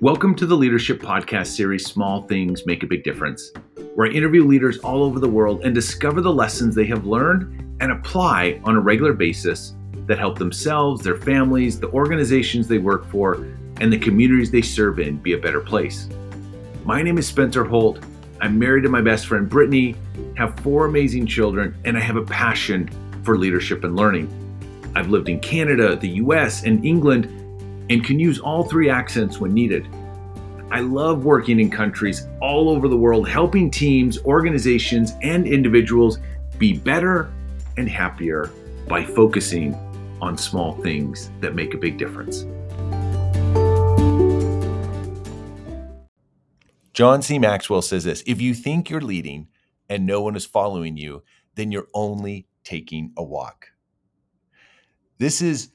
Welcome to the Leadership Podcast series, Small Things Make a Big Difference, where I interview leaders all over the world and discover the lessons they have learned and apply on a regular basis that help themselves, their families, the organizations they work for, and the communities they serve in be a better place. My name is Spencer Holt. I'm married to my best friend Brittany, have four amazing children, and I have a passion for leadership and learning. I've lived in Canada, the US, and England, and can use all three accents when needed. I love working in countries all over the world, helping teams, organizations, and individuals be better and happier by focusing on small things that make a big difference. John C. Maxwell says this If you think you're leading and no one is following you, then you're only taking a walk. This is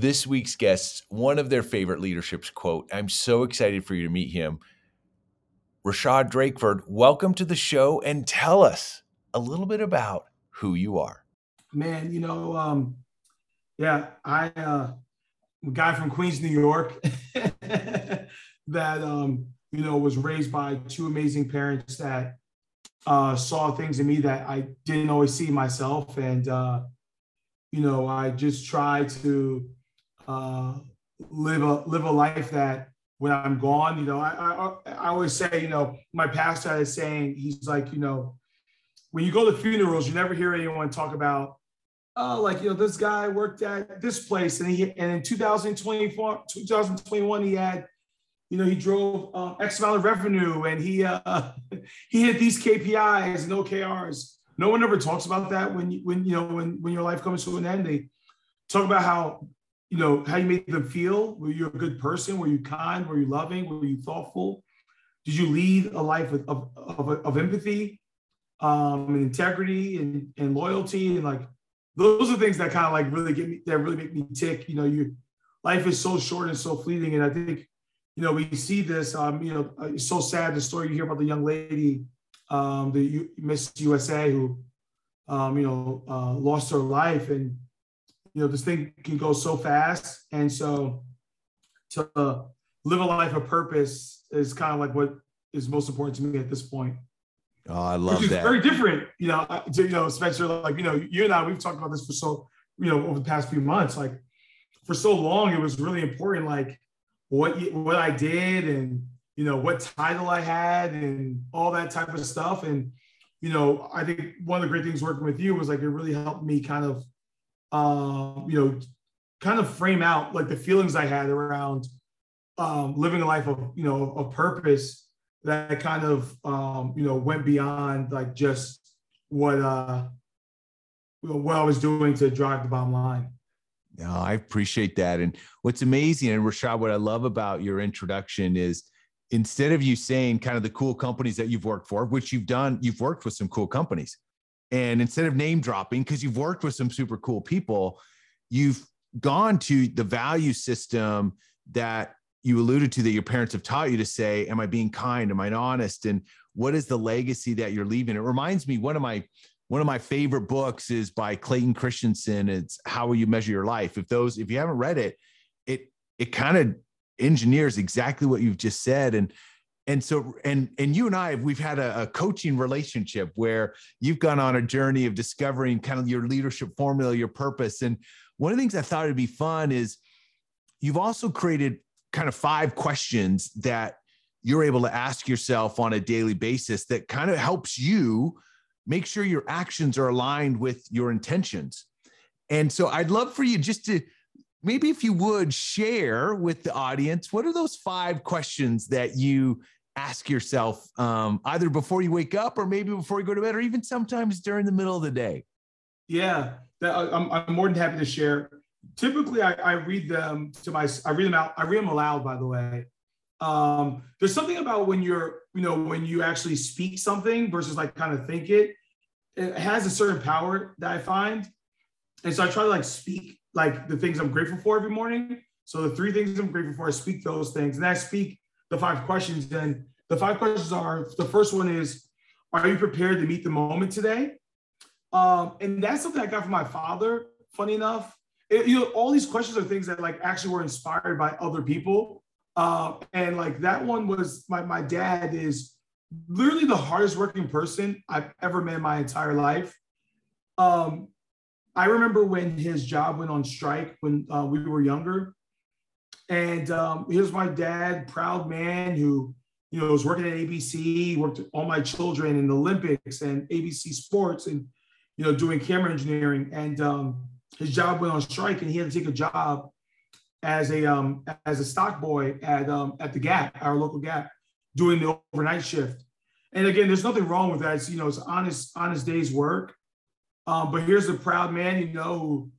this week's guests, one of their favorite leaderships quote. I'm so excited for you to meet him. Rashad Drakeford, welcome to the show and tell us a little bit about who you are. Man, you know, um, yeah, I uh, guy from Queens, New York, that um, you know was raised by two amazing parents that uh, saw things in me that I didn't always see myself, and uh, you know, I just try to uh, live a live a life that when I'm gone, you know, I, I I always say, you know, my pastor is saying he's like, you know, when you go to funerals, you never hear anyone talk about, oh, like you know, this guy worked at this place, and he and in 2024, 2021, he had, you know, he drove um, X amount of revenue, and he uh, he hit these KPIs and OKRs. No one ever talks about that when you when you know when when your life comes to an end. They talk about how you know how you made them feel. Were you a good person? Were you kind? Were you loving? Were you thoughtful? Did you lead a life of of, of, of empathy, um, and integrity, and, and loyalty, and like those are things that kind of like really get me that really make me tick. You know, your life is so short and so fleeting, and I think you know we see this. Um, you know, uh, it's so sad the story you hear about the young lady, um, the U- Miss USA who, um, you know, uh, lost her life, and you know this thing can go so fast. And so to live a life of purpose is kind of like what is most important to me at this point. Oh i love Which is that. very different you know to, you know spencer like you know you and i we've talked about this for so you know over the past few months. Like for so long it was really important like what what i did and you know what title i had and all that type of stuff. And you know i think one of the great things working with you was like it really helped me kind of um, you know, kind of frame out like the feelings I had around um, living a life of, you know, of purpose that kind of, um, you know, went beyond like just what, uh, what I was doing to drive the bottom line. No, I appreciate that. And what's amazing, and Rashad, what I love about your introduction is instead of you saying kind of the cool companies that you've worked for, which you've done, you've worked with some cool companies, and instead of name dropping, because you've worked with some super cool people, you've gone to the value system that you alluded to that your parents have taught you to say, Am I being kind? Am I honest? And what is the legacy that you're leaving? It reminds me, one of my one of my favorite books is by Clayton Christensen. It's How Will You Measure Your Life? If those, if you haven't read it, it it kind of engineers exactly what you've just said. And and so and and you and i have we've had a, a, coaching relationship where you've gone on a journey of discovering kind of your leadership formula your purpose. And one of the things i thought it'd be fun is you've also created kind of five questions that you're able to ask yourself on a daily basis that kind of helps you make sure your actions are aligned with your intentions. And so i'd love for you just to maybe if you would share with the audience what are those five questions that you ask yourself um, either before you wake up or maybe before you go to bed or even sometimes during the middle of the day? Yeah that, I'm, I'm more than happy to share. Typically I, I, read them to my i read them out i read them aloud by the way. Um, there's something about when you're you know when you actually speak something versus like kind of think it it has a certain power that i find. And so i try to like speak like the things I'm grateful for every morning. So the three things I'm grateful for, I speak those things. And I speak the five questions. Then the five questions are the first one is, are you prepared to meet the moment today? Um, and that's something I got from my father, funny enough. It, you know, all these questions are things that like actually were inspired by other people Uh, and like that one was my my dad is literally the hardest working person I've ever met in my entire life. Um, I remember when his job went on strike when uh, we were younger, and um, here's my dad, proud man who you know was working at ABC, worked all my children in the Olympics and ABC Sports, and you know doing camera engineering. And um, his job went on strike, and he had to take a job as a um, as a stock boy at um, at the Gap, our local Gap, doing the overnight shift. And again, there's nothing wrong with that. It's you know it's honest honest day's work. Um, but here's a proud man, you know,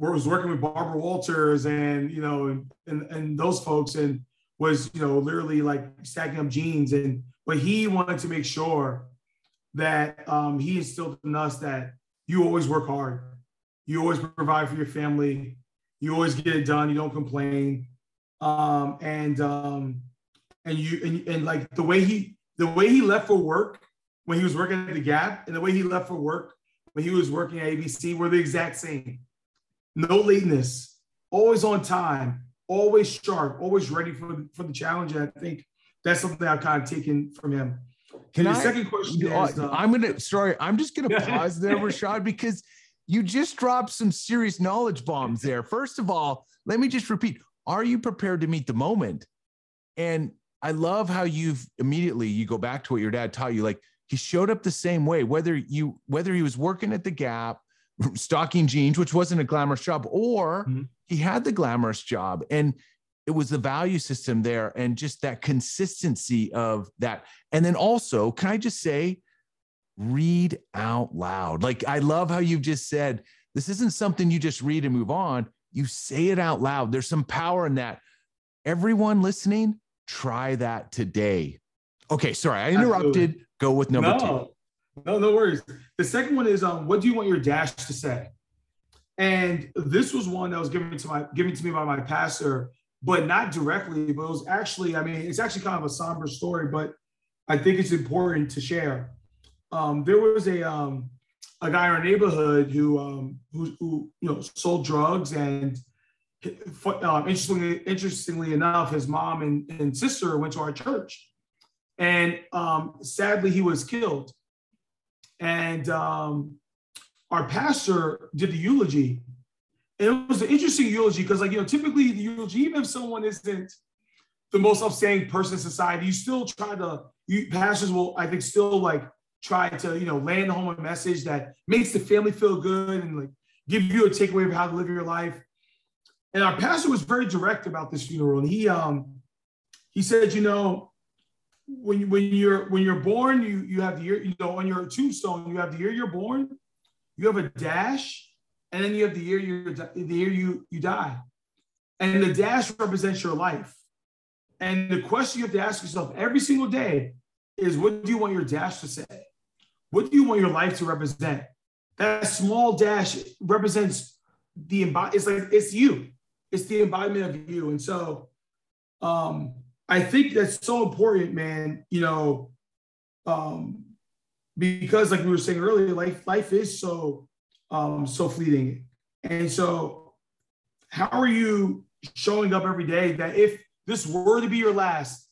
who was working with Barbara Walters and you know and, and those folks and was you know literally like stacking up jeans and but he wanted to make sure that um, he instilled in us that you always work hard, you always provide for your family, you always get it done. You don't complain. Um, and um, and you and, and like the way he the way he left for work when he was working at the Gap and the way he left for work when he was working at ABC were the exact same. No lateness, always on time, always sharp, always ready for, for the challenge. And I think that's something I've kind of taken from him. Can the I, second question is, uh, I'm gonna sorry, I'm just gonna pause there, Rashad, because you just dropped some serious knowledge bombs there. First of all, let me just repeat are you prepared to meet the moment? And I love how you've immediately you go back to what your dad taught you. Like he showed up the same way, whether you whether he was working at the Gap, stocking jeans, which wasn't a glamorous job, or mm-hmm. he had the glamorous job. And it was the value system there and just that consistency of that. And then also, can I just say, read out loud. Like I love how you've just said this isn't something you just read and move on. You say it out loud. There's some power in that. Everyone listening, try that today. Okay, sorry, I interrupted. Absolutely. Go with number no, two. No, no worries. The second one is um, what do you want your dash to say? And this was one that was given to my given to me by my pastor, but not directly, but it was actually, I mean, it's actually kind of a somber story, but I think it's important to share um, there was a um, a guy in our neighborhood who um, who, who you know sold drugs and uh, interestingly interestingly enough, his mom and, and sister went to our church, and um, sadly he was killed. And um, our pastor did the eulogy. And it was an interesting eulogy because, like, you know, typically the eulogy, even if someone isn't the most upstanding person in society, you still try to, you pastors will, I think, still like try to, you know, land home a message that makes the family feel good and like give you a takeaway of how to live your life. And our pastor was very direct about this funeral. And he um he said, you know, when you, when you're when you're born, you you have the year, you know, on your tombstone, you have the year you're born, you have a dash, and then you have the year you the year you you die. And the dash represents your life. And the question you have to ask yourself every single day is what do you want your dash to say? What do you want your life to represent? That small dash represents the embody. It's like it's you. It's the embodiment of you. And so, um, I think that's so important, man. You know, um, because like we were saying earlier, life life is so um, so fleeting. And so, how are you showing up every day that if this were to be your last,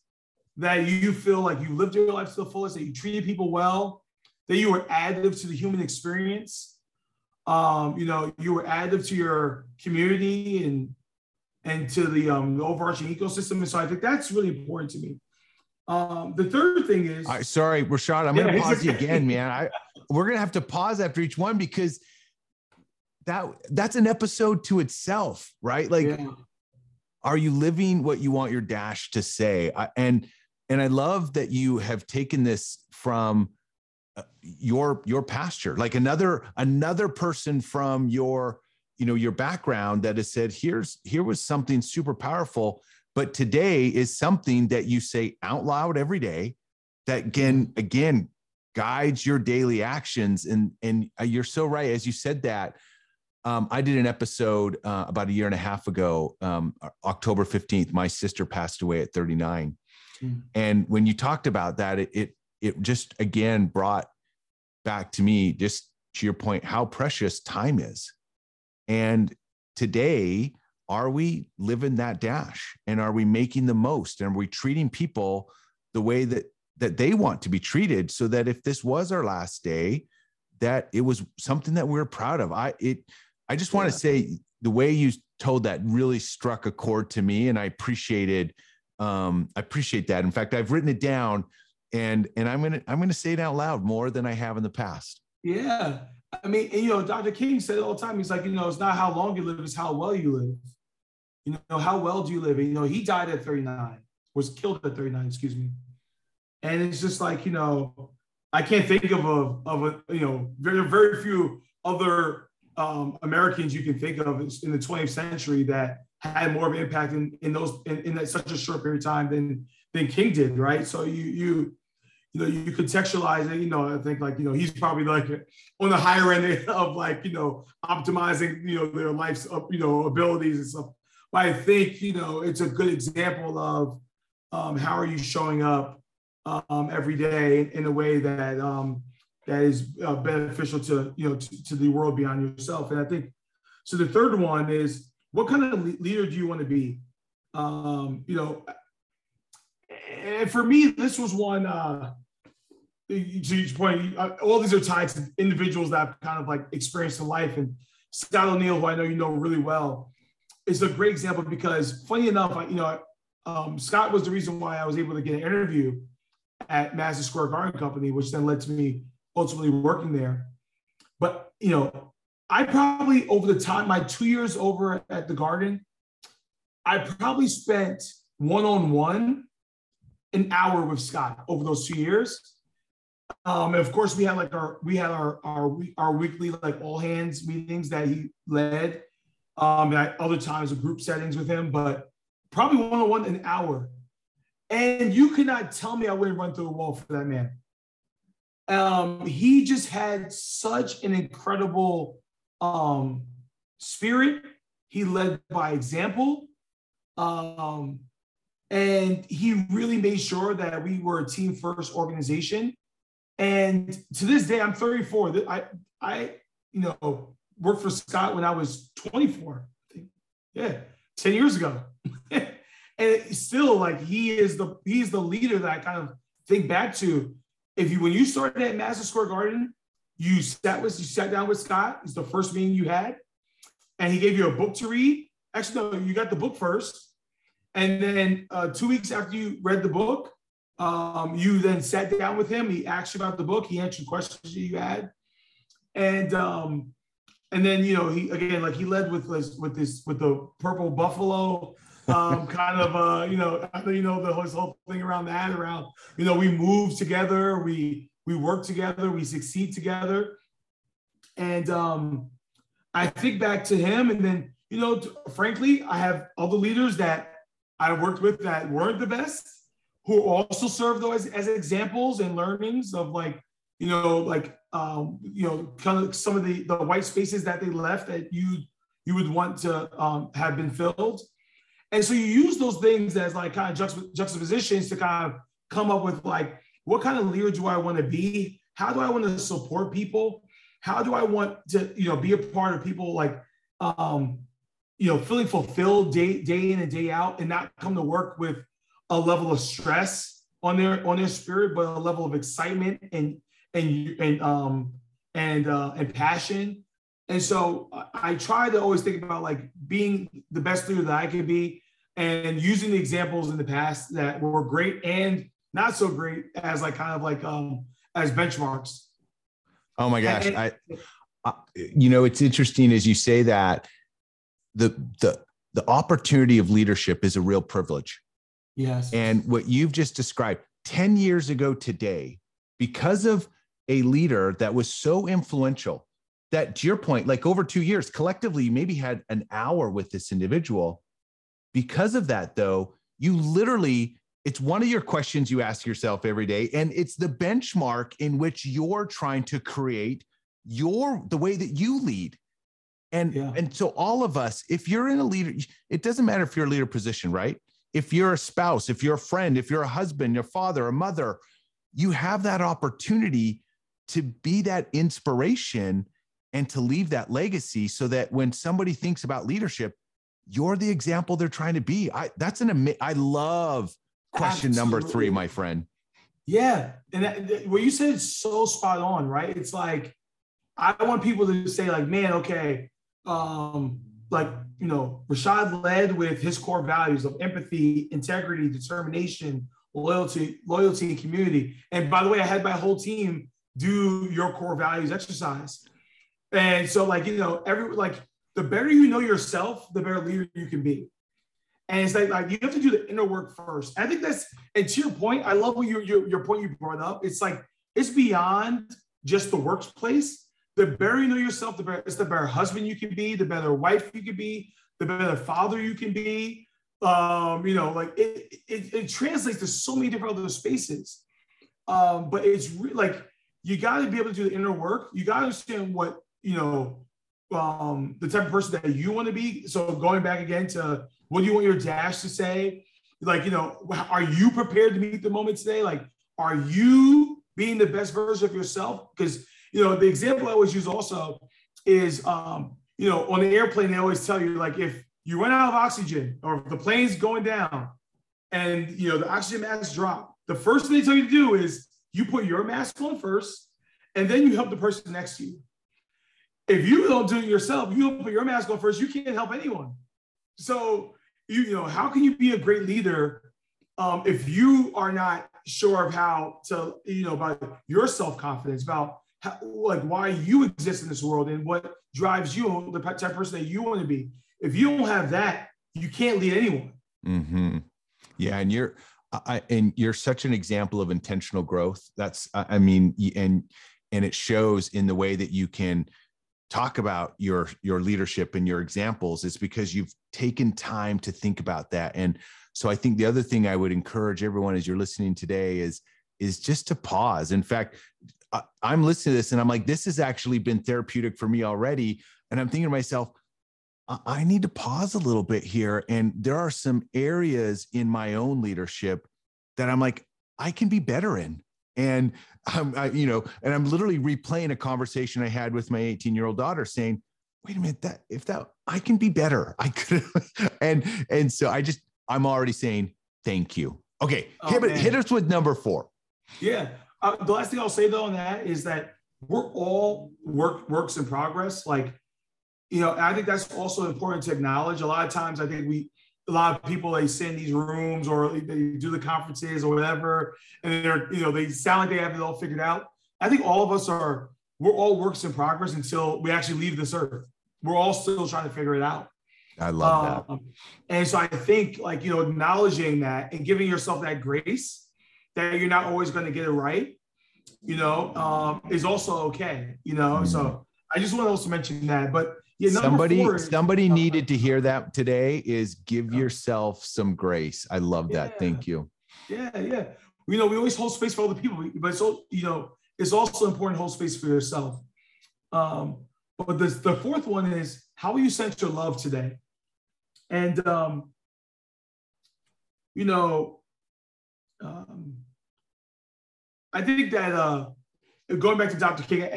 that you feel like you lived your life to the fullest, that you treated people well, that you were additive to the human experience. Um, you know, you were additive to your community and and to the, um, the overarching ecosystem. And so I think that's really important to me. Um, the third thing is right, sorry, Rashad, I'm yeah, gonna pause you again, man. I we're gonna have to pause after each one because that that's an episode to itself, right? Like, yeah. are you living what you want your dash to say? I, and and I love that you have taken this from uh, your your pasture like another another person from your you know your background that has said here's here was something super powerful but today is something that you say out loud every day that again again guides your daily actions and and uh, you're so right as you said that um, I did an episode uh, about a year and a half ago, um, October 15th. My sister passed away at 39. Mm. And when you talked about that, it, it it just again brought back to me just to your point how precious time is and today are we living that dash? And are we making the most? And are we treating people the way that that they want to be treated so that if this was our last day that it was something that we are proud of? I it i just want to say the way you told that really struck a chord to me and i appreciated um i appreciate that. In fact i've written it down and and i'm gonna i'm gonna say it out loud more than i have in the past. Yeah i mean and, you know dr king said it all the time. He's like you know it's not how long you live it's how well you live. You know how well do you live? And, you know he died at 39 was killed at 39 excuse me. And it's just like you know i can't think of a of a you know very very few other um, americans you can think of in the 20th century that had more of an impact in, in those in, in that such a short period of time than than king did right? So you you you know, you contextualize it, you know, I think like, you know, he's probably like on the higher end of like, you know, optimizing, you know, their life's, you know, abilities and stuff. But I think, you know, it's a good example of um, how are you showing up um, every day in a way that um, that is uh, beneficial to, you know, to, to the world beyond yourself. And I think, so the third one is what kind of leader do you want to be? Um, you know, and for me, this was one, uh, to each point, uh, all these are tied to individuals that I've kind of like experienced in life. And Scott O'Neill, who I know you know really well, is a great example because, funny enough, I, you know, um, Scott was the reason why I was able to get an interview at Madison Square Garden Company, which then led to me ultimately working there. But you know, I probably over the time my two years over at the Garden, I probably spent one on one an hour with Scott over those two years. Um, of course, we had like our we had our our our weekly like all hands meetings that he led. Um, and at other times group settings with him, but probably one on one an hour. And you could not tell me I wouldn't run through a wall for that man. Um, he just had such an incredible um, spirit. He led by example. Um, and he really made sure that we were a team first organization. And to this day, I'm 34. I, I, you know, worked for Scott when I was 24. I think. Yeah, 10 years ago. and still like he is the he's the leader that I kind of think back to. If you when you started at Madison Square Garden, you sat with you sat down with Scott. It's the first meeting you had, and he gave you a book to read. Actually, no, you got the book first and then uh, two weeks after you read the book, um, you then sat down with him. He asked you about the book. He answered questions that you had, and um, and then you know he again like he led with this with this with the purple buffalo um, kind of uh, you know you know the whole thing around that around you know we move together. We we work together. We succeed together. And um, I think back to him and then you know frankly I have other leaders that I worked with that weren't the best, who also serve those as, as examples and learnings of like, you know, like um, you know, kind of some of the the white spaces that they left that you you would want to um, have been filled. And so you use those things as like kind of juxtap- juxtapositions to kind of come up with like, what kind of leader do I want to be? How do I want to support people? How do I want to, you know, be a part of people like um, you know, feeling fulfilled day day in and day out, and not come to work with a level of stress on their on their spirit, but a level of excitement and and and um and uh, and passion. And so I try to always think about like being the best leader that I could be, and using the examples in the past that were great and not so great as like kind of like um as benchmarks. Oh my gosh, and, I, I you know it's interesting as you say that the the the opportunity of leadership is a real privilege. Yes. And what you've just described 10 years ago today, because of a leader that was so influential that to your point, like over two years, collectively, you maybe had an hour with this individual. Because of that, though, you literally, it's one of your questions you ask yourself every day. And it's the benchmark in which you're trying to create your the way that you lead and yeah. and so all of us, if you're in a leader, it doesn't matter if you're a leader position, right? If you're a spouse, if you're a friend, if you're a husband, your father, a mother, you have that opportunity to be that inspiration and to leave that legacy so that when somebody thinks about leadership, you're the example they're trying to be. I that's an amazing. I love question Absolutely. number three, my friend. Yeah, and that, what you said is so spot on, right? It's like I want people to say, like, man, okay, um, like you know, Rashad led with his core values of empathy, integrity, determination, loyalty, loyalty, and community. And by the way, I had my whole team do your core values exercise. And so, like, you know, every like the better you know yourself, the better leader you can be. And it's like, like you have to do the inner work first. I think that's and to your point, I love what your, your your point you brought up. It's like it's beyond just the workplace. The better you know yourself, the better it's the better husband you can be, the better wife you can be, the better father you can be. Um, you know, like it, it, it translates to so many different other spaces. Um, but it's re- like you got to be able to do the inner work. You got to understand what you know um, the type of person that you want to be. So going back again to what do you want your dash to say? Like, you know, are you prepared to meet the moment today? Like, are you being the best version of yourself? Because, you know, the example I always use also is, um, you know, on the airplane, they always tell you, like, if you run out of oxygen or if the plane's going down and, you know, the oxygen mask drop, the first thing they tell you to do is you put your mask on first and then you help the person next to you if you don't do it yourself, you don't put your mask on first, you can't help anyone. So you, you know, how can you be a great leader um, if you are not sure of how to, you know, about your self-confidence, about how, like why you exist in this world and what drives you, the type of person that you want to be. If you don't have that, you can't lead anyone. Mm-hmm. Yeah, and you're, I, and you're such an example of intentional growth. That's, I mean, and and it shows in the way that you can talk about your your leadership and your examples is because you've taken time to think about that and so i think the other thing i would encourage everyone as you're listening today is is just to pause in fact i'm listening to this and i'm like this has actually been therapeutic for me already and i'm thinking to myself i need to pause a little bit here and there are some areas in my own leadership that i'm like i can be better in and I'm, I, you know, and I'm literally replaying a conversation I had with my 18 year old daughter saying, wait a minute, that if that I can be better, I could, and, and so I just, I'm already saying, thank you. Okay. Oh, hit, hit us with number four. Yeah. Uh, the last thing I'll say though on that is that we're all work works in progress. Like, you know, I think that's also important to acknowledge. A lot of times I think we, a lot of people they sit in these rooms or they do the conferences or whatever, and they're you know they sound like they have it all figured out. I think all of us are we're all works in progress until we actually leave this earth. We're all still trying to figure it out. I love um, that. And so I think like you know acknowledging that and giving yourself that grace that you're not always going to get it right, you know, um, is also okay. You know, mm-hmm. so I just want to also mention that, but yeah, somebody is, somebody uh, needed to hear that today is give yourself some grace. I love that. Yeah. Thank you. Yeah, yeah. You know, we always hold space for other people, but so you know, it's also important to hold space for yourself. Um, but the, the fourth one is how you sense your love today? And um, you know, um, I think that uh, going back to Dr. King,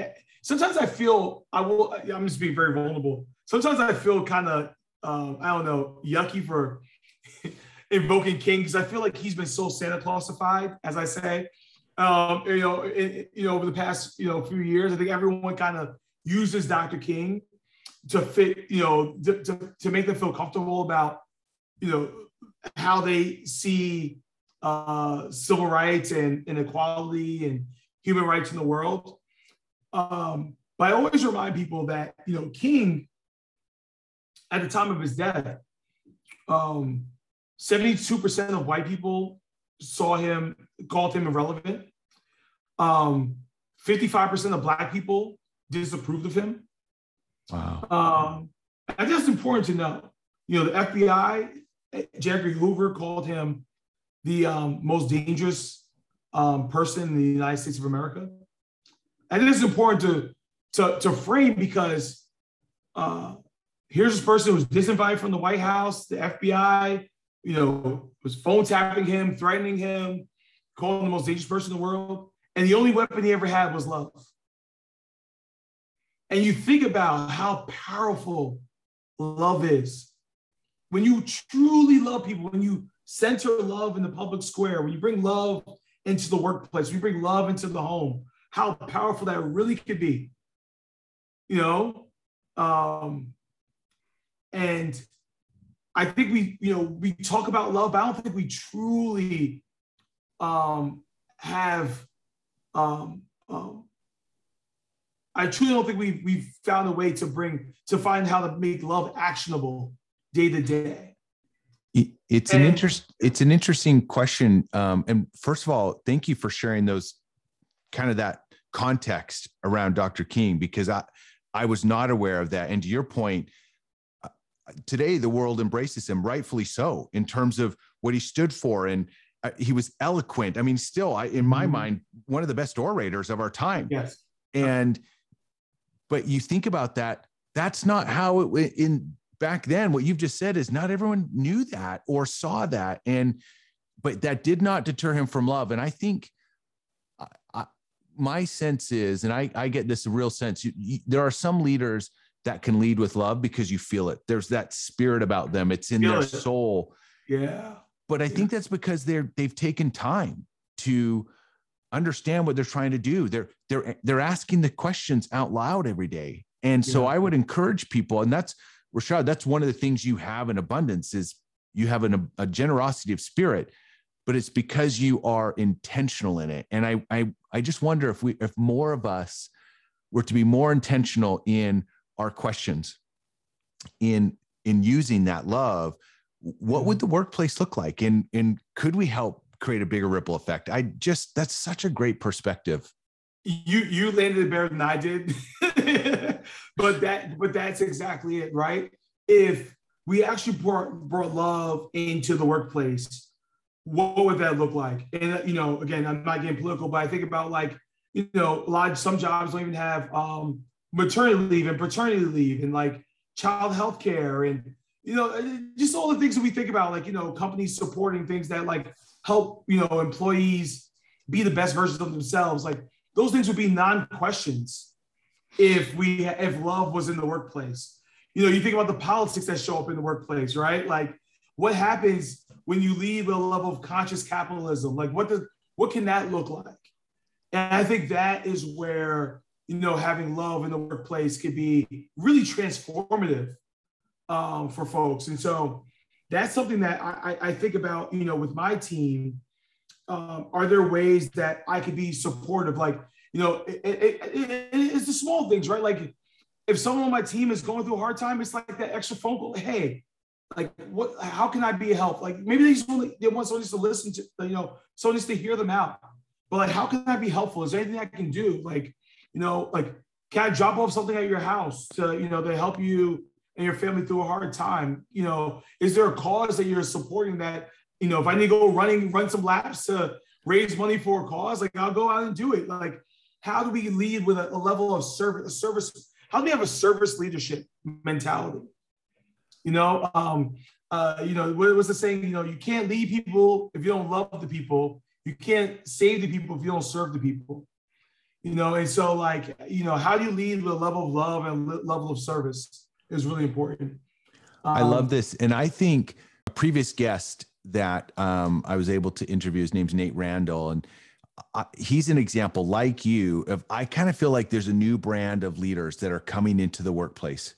sometimes I feel I will. I'm just being very vulnerable. Sometimes I feel kind of um, I don't know yucky for invoking King because I feel like he's been so Santa Clausified, as I say. Um, you know, it, you know, over the past you know few years, I think everyone kind of uses Dr. King to fit, you know, to, to, to make them feel comfortable about, you know, how they see uh, civil rights and inequality and human rights in the world. Um, but I always remind people that, you know, King, at the time of his death, um, 72% of white people saw him, called him irrelevant. Um, 55% of black people disapproved of him. Wow. Um, and that's important to know. You know, the FBI, J. Edgar Hoover called him the um, most dangerous um, person in the United States of America and it is important to to, to frame because uh, here's this person who was disinvited from the White House, the FBI, you know, was phone tapping him, threatening him, calling him the most dangerous person in the world, and the only weapon he ever had was love. And you think about how powerful love is. when you truly love people, when you center love in the public square, when you bring love into the workplace, when you bring love into the home, how powerful that really could be. You know, um, and I think we, you know, we talk about love, but I don't think we truly um, have. Um, um, I truly don't think we've we've found a way to bring to find how to make love actionable day to day. It's an interest. It's an interesting question. Um, and first of all, thank you for sharing those kind of that context around Dr. King because I I was not aware of that. And to your point, today the world embraces him rightfully so in terms of what he stood for and uh, he was eloquent i mean still I, in my mm-hmm. mind one of the best orators of our time yes and but you think about that that's not how it in back then what you've just said is not everyone knew that or saw that and but that did not deter him from love and i think I, I, my sense is and i i get this real sense you, you, there are some leaders that can lead with love because you feel it. There's that spirit about them. It's in their it. soul. Yeah. But I yeah. think that's because they're they've taken time to understand what they're trying to do. They're they're they're asking the questions out loud every day. And so yeah. I would encourage people, and that's Rashad, that's one of the things you have in abundance is you have an, a generosity of spirit, but it's because you are intentional in it. And I I I just wonder if we if more of us were to be more intentional in our questions in in using that love what would mm-hmm. the workplace look like and and could we help create a bigger ripple effect i just that's such a great perspective you you landed it better than i did but that but that's exactly it right? If we actually brought brought love into the workplace what would that look like? And you know again i'm not getting political but i think about like you know a lot of some jobs don't even have um maternity leave and paternity leave and like child health care and you know just all the things that we think about like you know companies supporting things that like help you know employees be the best versions of themselves. Like those things would be non-questions if we if love was in the workplace you know you think about the politics that show up in the workplace right like what happens when you leave a level of conscious capitalism like what does what can that look like and i think that is where you know, having love in the workplace could be really transformative um, for folks. And so that's something that I, I think about, you know, with my team. Um, are there ways that I could be supportive? Like, you know, it, it, it, it's the small things, right? Like, if someone on my team is going through a hard time, it's like that extra phone call. Hey, like, what? How can I be a help? Like, maybe they just want they want someone just to listen to, you know, someone just to hear them out. But like, how can I be helpful? Is there anything I can do? Like, you know, like, can I drop off something at your house to, you know, to help you and your family through a hard time? You know, is there a cause that you're supporting that, you know, if I need to go running, run some laps to raise money for a cause, like I'll go out and do it. Like, how do we lead with a, a level of service, a service? How do we have a service leadership mentality? You know, um, uh, you know, what was the saying? You know, you can't lead people if you don't love the people. You can't save the people if you don't serve the people you know and so like you know how do you lead with a level of love and level of service is really important um, i love this and i think a previous guest that um, i was able to interview his name's nate randall and I, he's an example like you of i kind of feel like there's a new brand of leaders that are coming into the workplace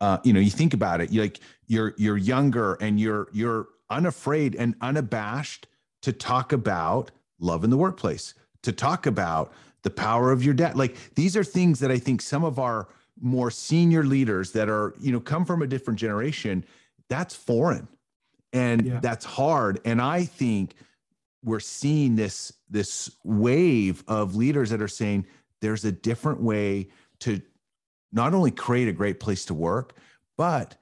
uh, you know you think about it you like you're you're younger and you're you're unafraid and unabashed to talk about love in the workplace to talk about the power of your debt Like these are things that I think some of our more senior leaders that are, you know, come from a different generation, that's foreign and yeah. that's hard. And I think we're seeing this this wave of leaders that are saying there's a different way to not only create a great place to work, but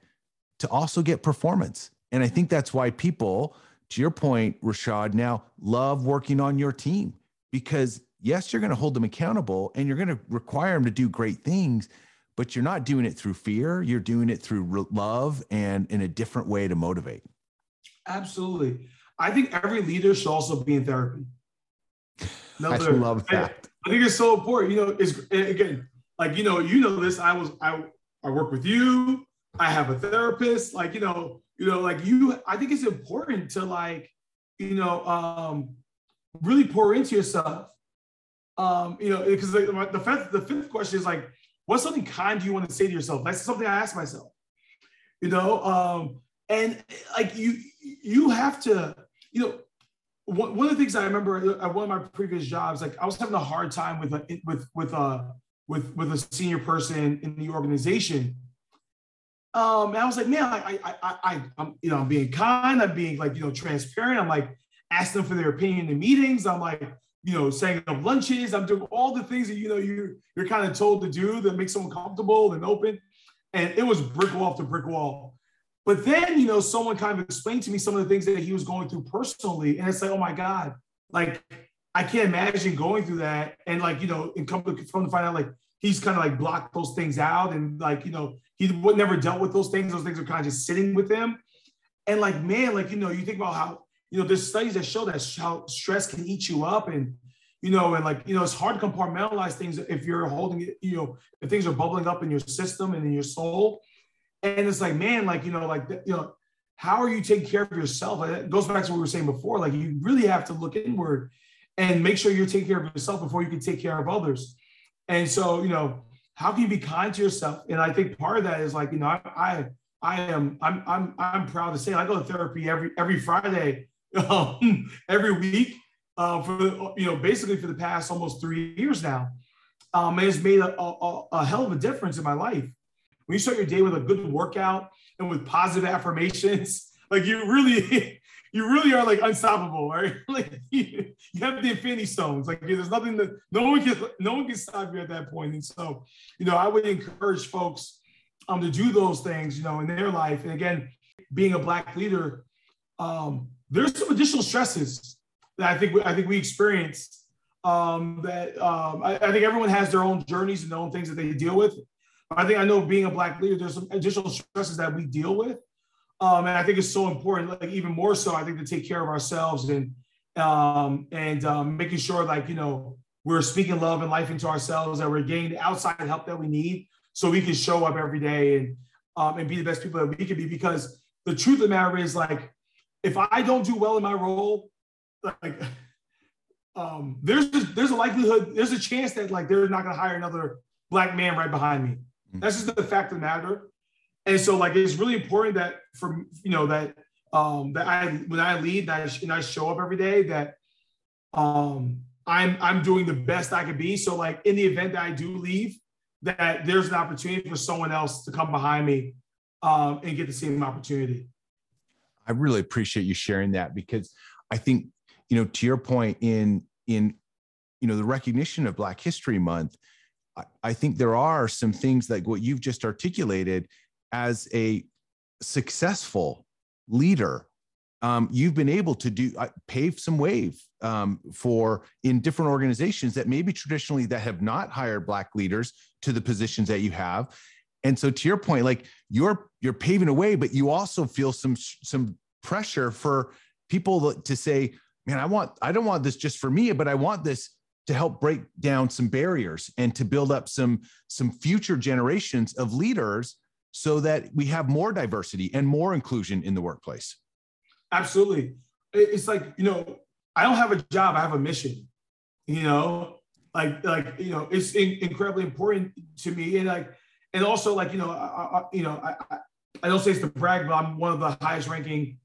to also get performance. And I think that's why people, to your point, Rashad, now love working on your team because yes, you're going to hold them accountable and you're going to require them to do great things, but you're not doing it through fear. You're doing it through love and in a different way to motivate. Absolutely. I think every leader should also be in therapy. Another, I love that. I, I think it's so important. You know, it's again, like, you know, you know this. I was, I, I work with you. I have a therapist. Like, you know, you know, like you, I think it's important to like, you know, um, really pour into yourself. Um, you know, because the, the fifth, the fifth question is like, what's something kind you want to say to yourself? That's something I ask myself. You know, um, and like you, you have to, you know, one, one of the things I remember at one of my previous jobs, like I was having a hard time with a, with with a with with a senior person in the organization. Um, and I was like, man, I I I, I I'm you know I'm being kind, I'm being like you know transparent. I'm like asking them for their opinion in meetings. I'm like you know setting up lunches. I'm doing all the things that you know you you're kind of told to do that make someone comfortable and open. And it was brick wall to brick wall. But then, you know, someone kind of explained to me some of the things that he was going through personally. And it's like, oh my God, like I can't imagine going through that. And like, you know, and come to, find out like he's kind of like blocked those things out and like, you know, he would never dealt with those things. Those things are kind of just sitting with him. And like, man, like, you know, you think about how, you know, there's studies that show that how stress can eat you up and, you know, and like, you know, it's hard to compartmentalize things if you're holding it, you know, if things are bubbling up in your system and in your soul and it's like, man, like, you know, like, you know, how are you taking care of yourself? It goes back to what we were saying before. Like, you really have to look inward and make sure you're taking care of yourself before you can take care of others. And so, you know, how can you be kind to yourself? And I think part of that is like, you know, I, I, I am, I'm, I'm, I'm proud to say I go to therapy every, every Friday, um, every week, uh, for, you know, basically for the past almost three years now. Um, and it's made a, a, a hell of a difference in my life. When you start your day with a good workout and with positive affirmations, like you really, you really are like unstoppable, right? like you, you have the infinity stones. Like there's nothing that no one can no one can stop you at that point. And so, you know, I would encourage folks um to do those things, you know, in their life. And again, being a black leader, um, there's some additional stresses that I think we, I think we experience. Um, that um, I, I think everyone has their own journeys and their own things that they deal with. I think I know being a black leader, there's some additional stresses that we deal with. Um, and I think it's so important, like even more so, I think to take care of ourselves and um, and um, making sure, like you know, we're speaking love and life into ourselves, that we're getting the outside help that we need, so we can show up every day and um, and be the best people that we can be. Because the truth of the matter is, like, if I don't do well in my role, like, um, there's there's a likelihood, there's a chance that like they're not going to hire another black man right behind me. That's just the fact of the matter. And so, like, it's really important that for you know that um that I when I lead that I, and I show up every day that um I'm I'm doing the best I could be. So, like, in the event that I do leave, that there's an opportunity for someone else to come behind me um, and get the same opportunity. I really appreciate you sharing that because I think you know to your point in in you know the recognition of Black History Month I think there are some things like what you've just articulated as a successful leader. Um, you've been able to do uh, pave some wave um, for in different organizations that maybe traditionally that have not hired black leaders to the positions that you have. And so, to your point, like you're you're paving a way, but you also feel some some pressure for people to say, "Man, I want I don't want this just for me, but I want this to help break down some barriers and to build up some some future generations of leaders so that we have more diversity and more inclusion in the workplace. Absolutely. It's like you know i don't have a job i have a mission you know? Like like you know it's in, incredibly important to me and like and also like you know I, I, you know I, I don't say it's to brag but i'm one of the highest ranking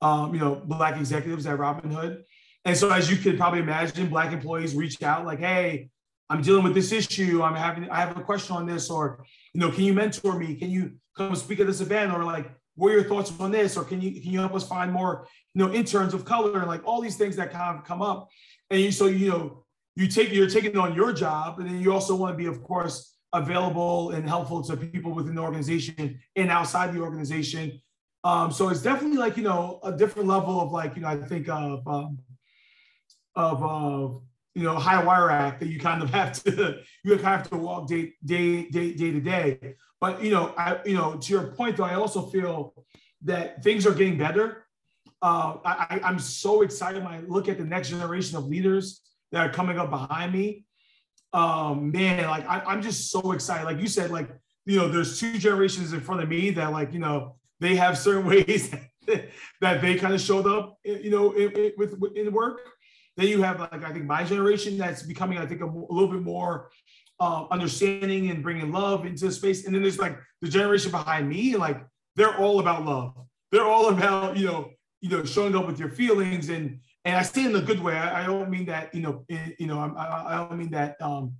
um, you know black executives at robinhood and so, as you could probably imagine, black employees reach out like, "Hey, I'm dealing with this issue. I'm having, I have a question on this, or you know, can you mentor me? Can you come speak at this event, or like, what are your thoughts on this, or can you can you help us find more, you know, interns of color, and like all these things that kind of come up. And you, so you know, you take you're taking on your job, and then you also want to be, of course, available and helpful to people within the organization and outside the organization. Um, so it's definitely like you know a different level of like you know I think of um, of you know high wire act that you kind of have to you have to walk day day day day to day. But you know, I you know to your point though, I also feel that things are getting better. Uh, I, I'm so excited when I look at the next generation of leaders that are coming up behind me. Um, man, like I, I'm just so excited. Like you said, like you know, there's two generations in front of me that like, you know, they have certain ways that they kind of showed up, you know, with, in work. Then you have like I think my generation that's becoming I think a, a little bit more uh, understanding and bringing love into the space. And then there's like the generation behind me, like they're all about love. They're all about you know you know showing up with your feelings and and I say in a good way. I, I don't mean that you know in, you know I, I don't mean that um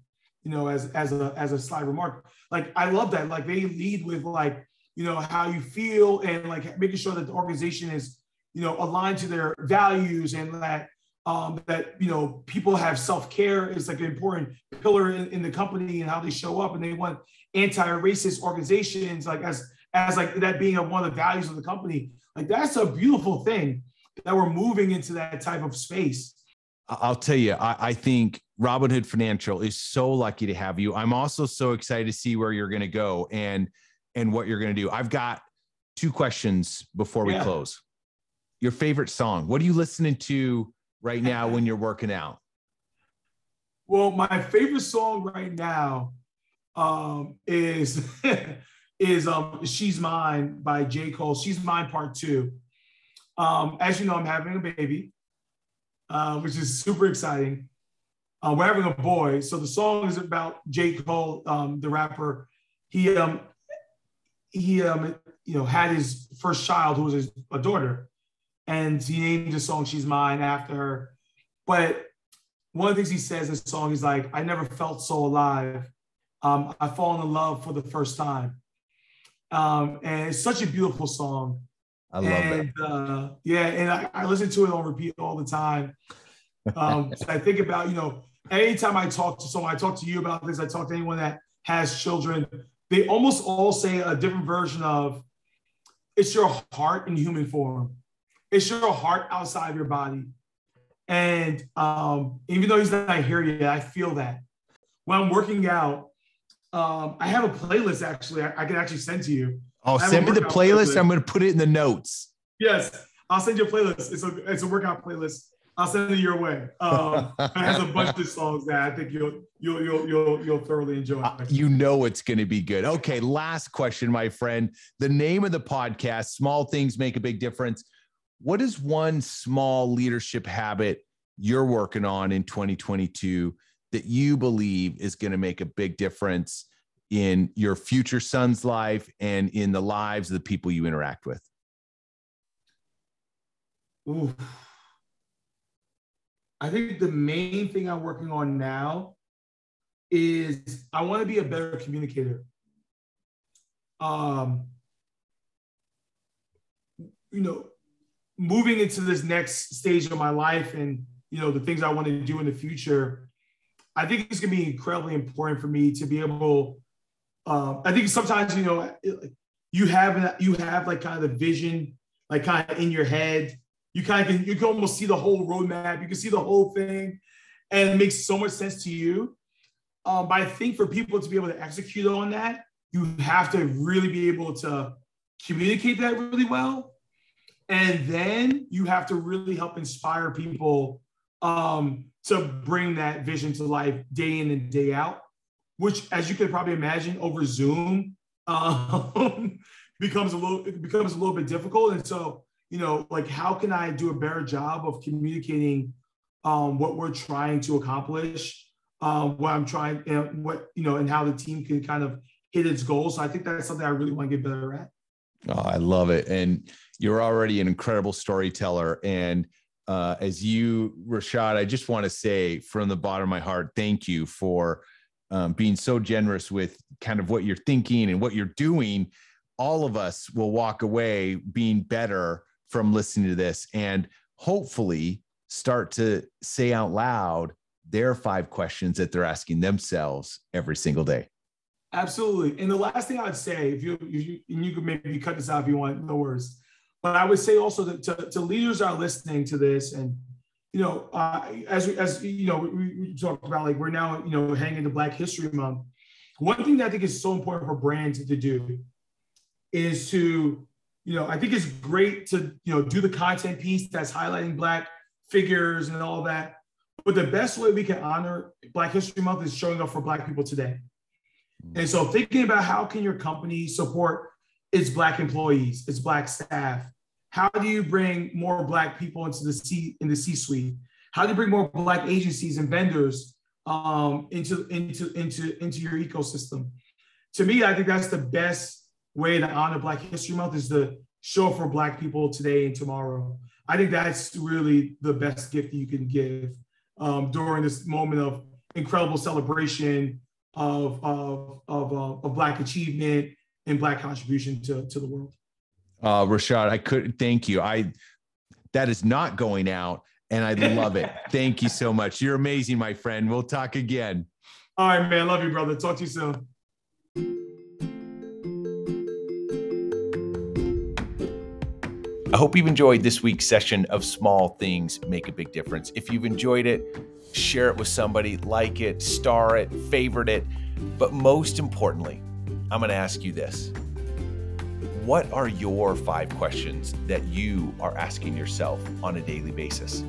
you know as as a as a sly remark. Like I love that. Like they lead with like you know how you feel and like making sure that the organization is you know aligned to their values and that um, that you know people have self-care is like an important pillar in, in, the company and how they show up and they want anti-racist organizations like as as like that being a, one of the values of the company. Like that's a beautiful thing that we're moving into that type of space. I'll tell you I, I think robinhood financial is so lucky to have you. I'm also so excited to see where you're going to go and and what you're going to do. I've got two questions before we yeah. close. Your favorite song what are you listening to right now when you're working out? Well, my favorite song right now um, is is um, "She's Mine" by J. Cole. "She's Mine" Part Two. Um, as you know, I'm having a baby, uh, which is super exciting. Uh, we're having a boy, so the song is about J. Cole, um, the rapper. He um, he um, you know had his first child, who was his, a daughter, and he named the song "She's Mine" after her. But one of the things he says in the song, he's like, "I never felt so alive. Um, I've fallen in love for the first time." Um, and it's such a beautiful song. I love and, that. Uh, yeah, and I, I, listen to it on repeat all the time. Um, so I think about, you know, anytime I talk to someone, I talk to you about this, I talk to anyone that has children, they almost all say a different version of it's your heart in human form. It's your heart outside of your body. And um, even though he's not here yet, I feel that. When I'm working out, um, I have a playlist actually I, I can actually send to you. Oh, send me the playlist. playlist. I'm going to put it in the notes. Yes, I'll send you a playlist. It's a it's a workout playlist. I'll send it your way. Um, it has a bunch of songs that I think you'll you'll you'll you'll, you'll thoroughly enjoy. Uh, you know it's going to be good. Okay, last question, my friend. The name of the podcast: Small Things Make a Big Difference what is one small leadership habit you're working on in 2022 that you believe is going to make a big difference in your future son's life and in the lives of the people you interact with? Ooh. I think the main thing I'm working on now is I want to be a better communicator. Um, you know, moving into this next stage of my life and you know the things I want to do in the future, I think it's gonna be incredibly important for me to be able. Um, I think sometimes you know you have you have like kind of the vision like kind of in your head. You kind of can you can almost see the whole roadmap. You can see the whole thing, and it makes so much sense to you. Um, but I think for people to be able to execute on that, you have to really be able to communicate that really well and then you have to really help inspire people um, to bring that vision to life day in and day out, which, as you can probably imagine, over Zoom um, becomes a little it becomes a little bit difficult. And so, you know, like how can I do a better job of communicating um, what we're trying to accomplish, um, what I'm trying, and what you know, and how the team can kind of hit its goals. So I think that's something I really want to get better at. Oh, I love it. And you're already an incredible storyteller. And uh, as you, Rashad, I just want to say from the bottom of my heart, thank you for um, being so generous with kind of what you're thinking and what you're doing. All of us will walk away being better from listening to this and hopefully start to say out loud their five questions that they're asking themselves every single day. Absolutely. And the last thing I'd say, if you, you and you could maybe cut this out if you want, no worries. But I would say also that to, to leaders are listening to this, and you know, uh, as we, as you know, we, we talked about like we're now you know hanging the Black History Month. One thing that I think is so important for brands to do is to, you know, I think it's great to you know do the content piece that's highlighting Black figures and all that. But the best way we can honor Black History Month is showing up for Black people today. And so thinking about how can your company support its black employees, its black staff? How do you bring more black people into the C in the C-suite? How do you bring more black agencies and vendors um, into into into into your ecosystem? To me, I think that's the best way to honor Black History Month is to show for Black people today and tomorrow. I think that's really the best gift you can give um, during this moment of incredible celebration of, of, of, uh, of Black achievement and Black contribution to, to the world. Uh, Rashad, I could thank you. I that is not going out, and I love it. thank you so much. You're amazing, my friend. We'll talk again. All right, man. Love you, brother. Talk to you soon. I hope you've enjoyed this week's session of Small Things Make a Big Difference. If you've enjoyed it, share it with somebody, like it, star it, favorite it. But most importantly, I'm going to ask you this What are your five questions that you are asking yourself on a daily basis?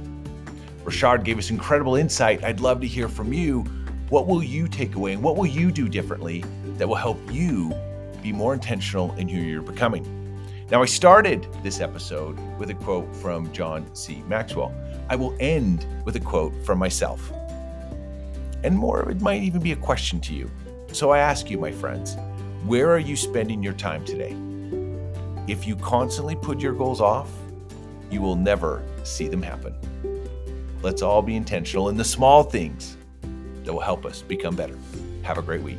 Rashad gave us incredible insight. I'd love to hear from you. What will you take away and what will you do differently that will help you be more intentional in who you're becoming? Now, I started this episode with a quote from John C. Maxwell. I will end with a quote from myself. And more, it might even be a question to you. So I ask you, my friends, where are you spending your time today? If you constantly put your goals off, you will never see them happen. Let's all be intentional in the small things that will help us become better. Have a great week.